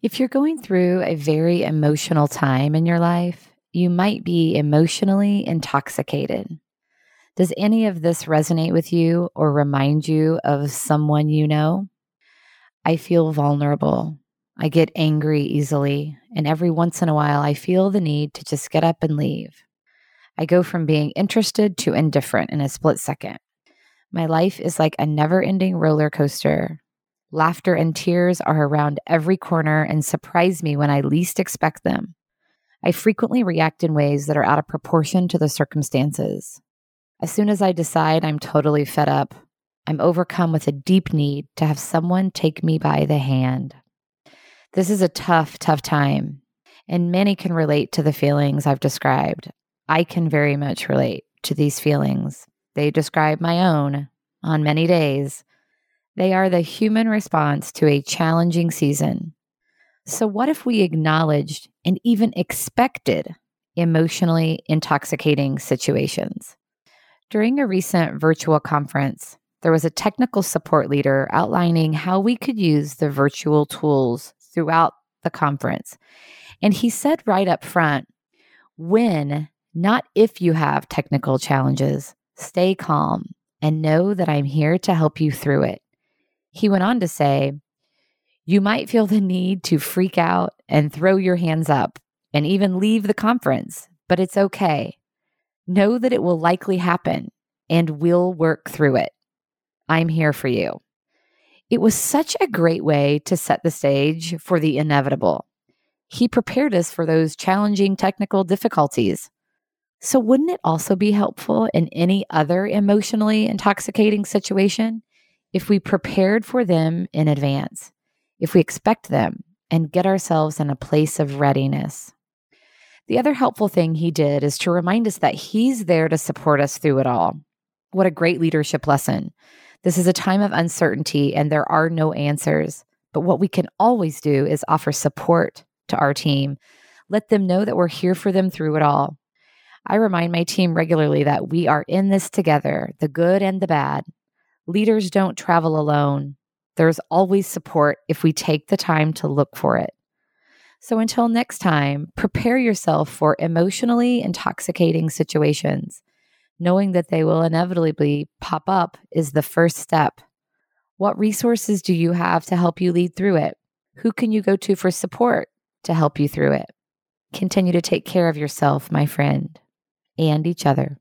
If you're going through a very emotional time in your life, you might be emotionally intoxicated. Does any of this resonate with you or remind you of someone you know? I feel vulnerable. I get angry easily, and every once in a while, I feel the need to just get up and leave. I go from being interested to indifferent in a split second. My life is like a never ending roller coaster. Laughter and tears are around every corner and surprise me when I least expect them. I frequently react in ways that are out of proportion to the circumstances. As soon as I decide I'm totally fed up, I'm overcome with a deep need to have someone take me by the hand. This is a tough, tough time, and many can relate to the feelings I've described. I can very much relate to these feelings. They describe my own on many days. They are the human response to a challenging season. So, what if we acknowledged and even expected emotionally intoxicating situations? During a recent virtual conference, there was a technical support leader outlining how we could use the virtual tools throughout the conference. And he said right up front when, not if you have technical challenges, stay calm and know that I'm here to help you through it. He went on to say, You might feel the need to freak out and throw your hands up and even leave the conference, but it's okay. Know that it will likely happen and we'll work through it. I'm here for you. It was such a great way to set the stage for the inevitable. He prepared us for those challenging technical difficulties. So, wouldn't it also be helpful in any other emotionally intoxicating situation if we prepared for them in advance, if we expect them and get ourselves in a place of readiness? The other helpful thing he did is to remind us that he's there to support us through it all. What a great leadership lesson. This is a time of uncertainty and there are no answers. But what we can always do is offer support to our team. Let them know that we're here for them through it all. I remind my team regularly that we are in this together, the good and the bad. Leaders don't travel alone. There's always support if we take the time to look for it. So until next time, prepare yourself for emotionally intoxicating situations knowing that they will inevitably pop up is the first step. What resources do you have to help you lead through it? Who can you go to for support to help you through it? Continue to take care of yourself, my friend, and each other.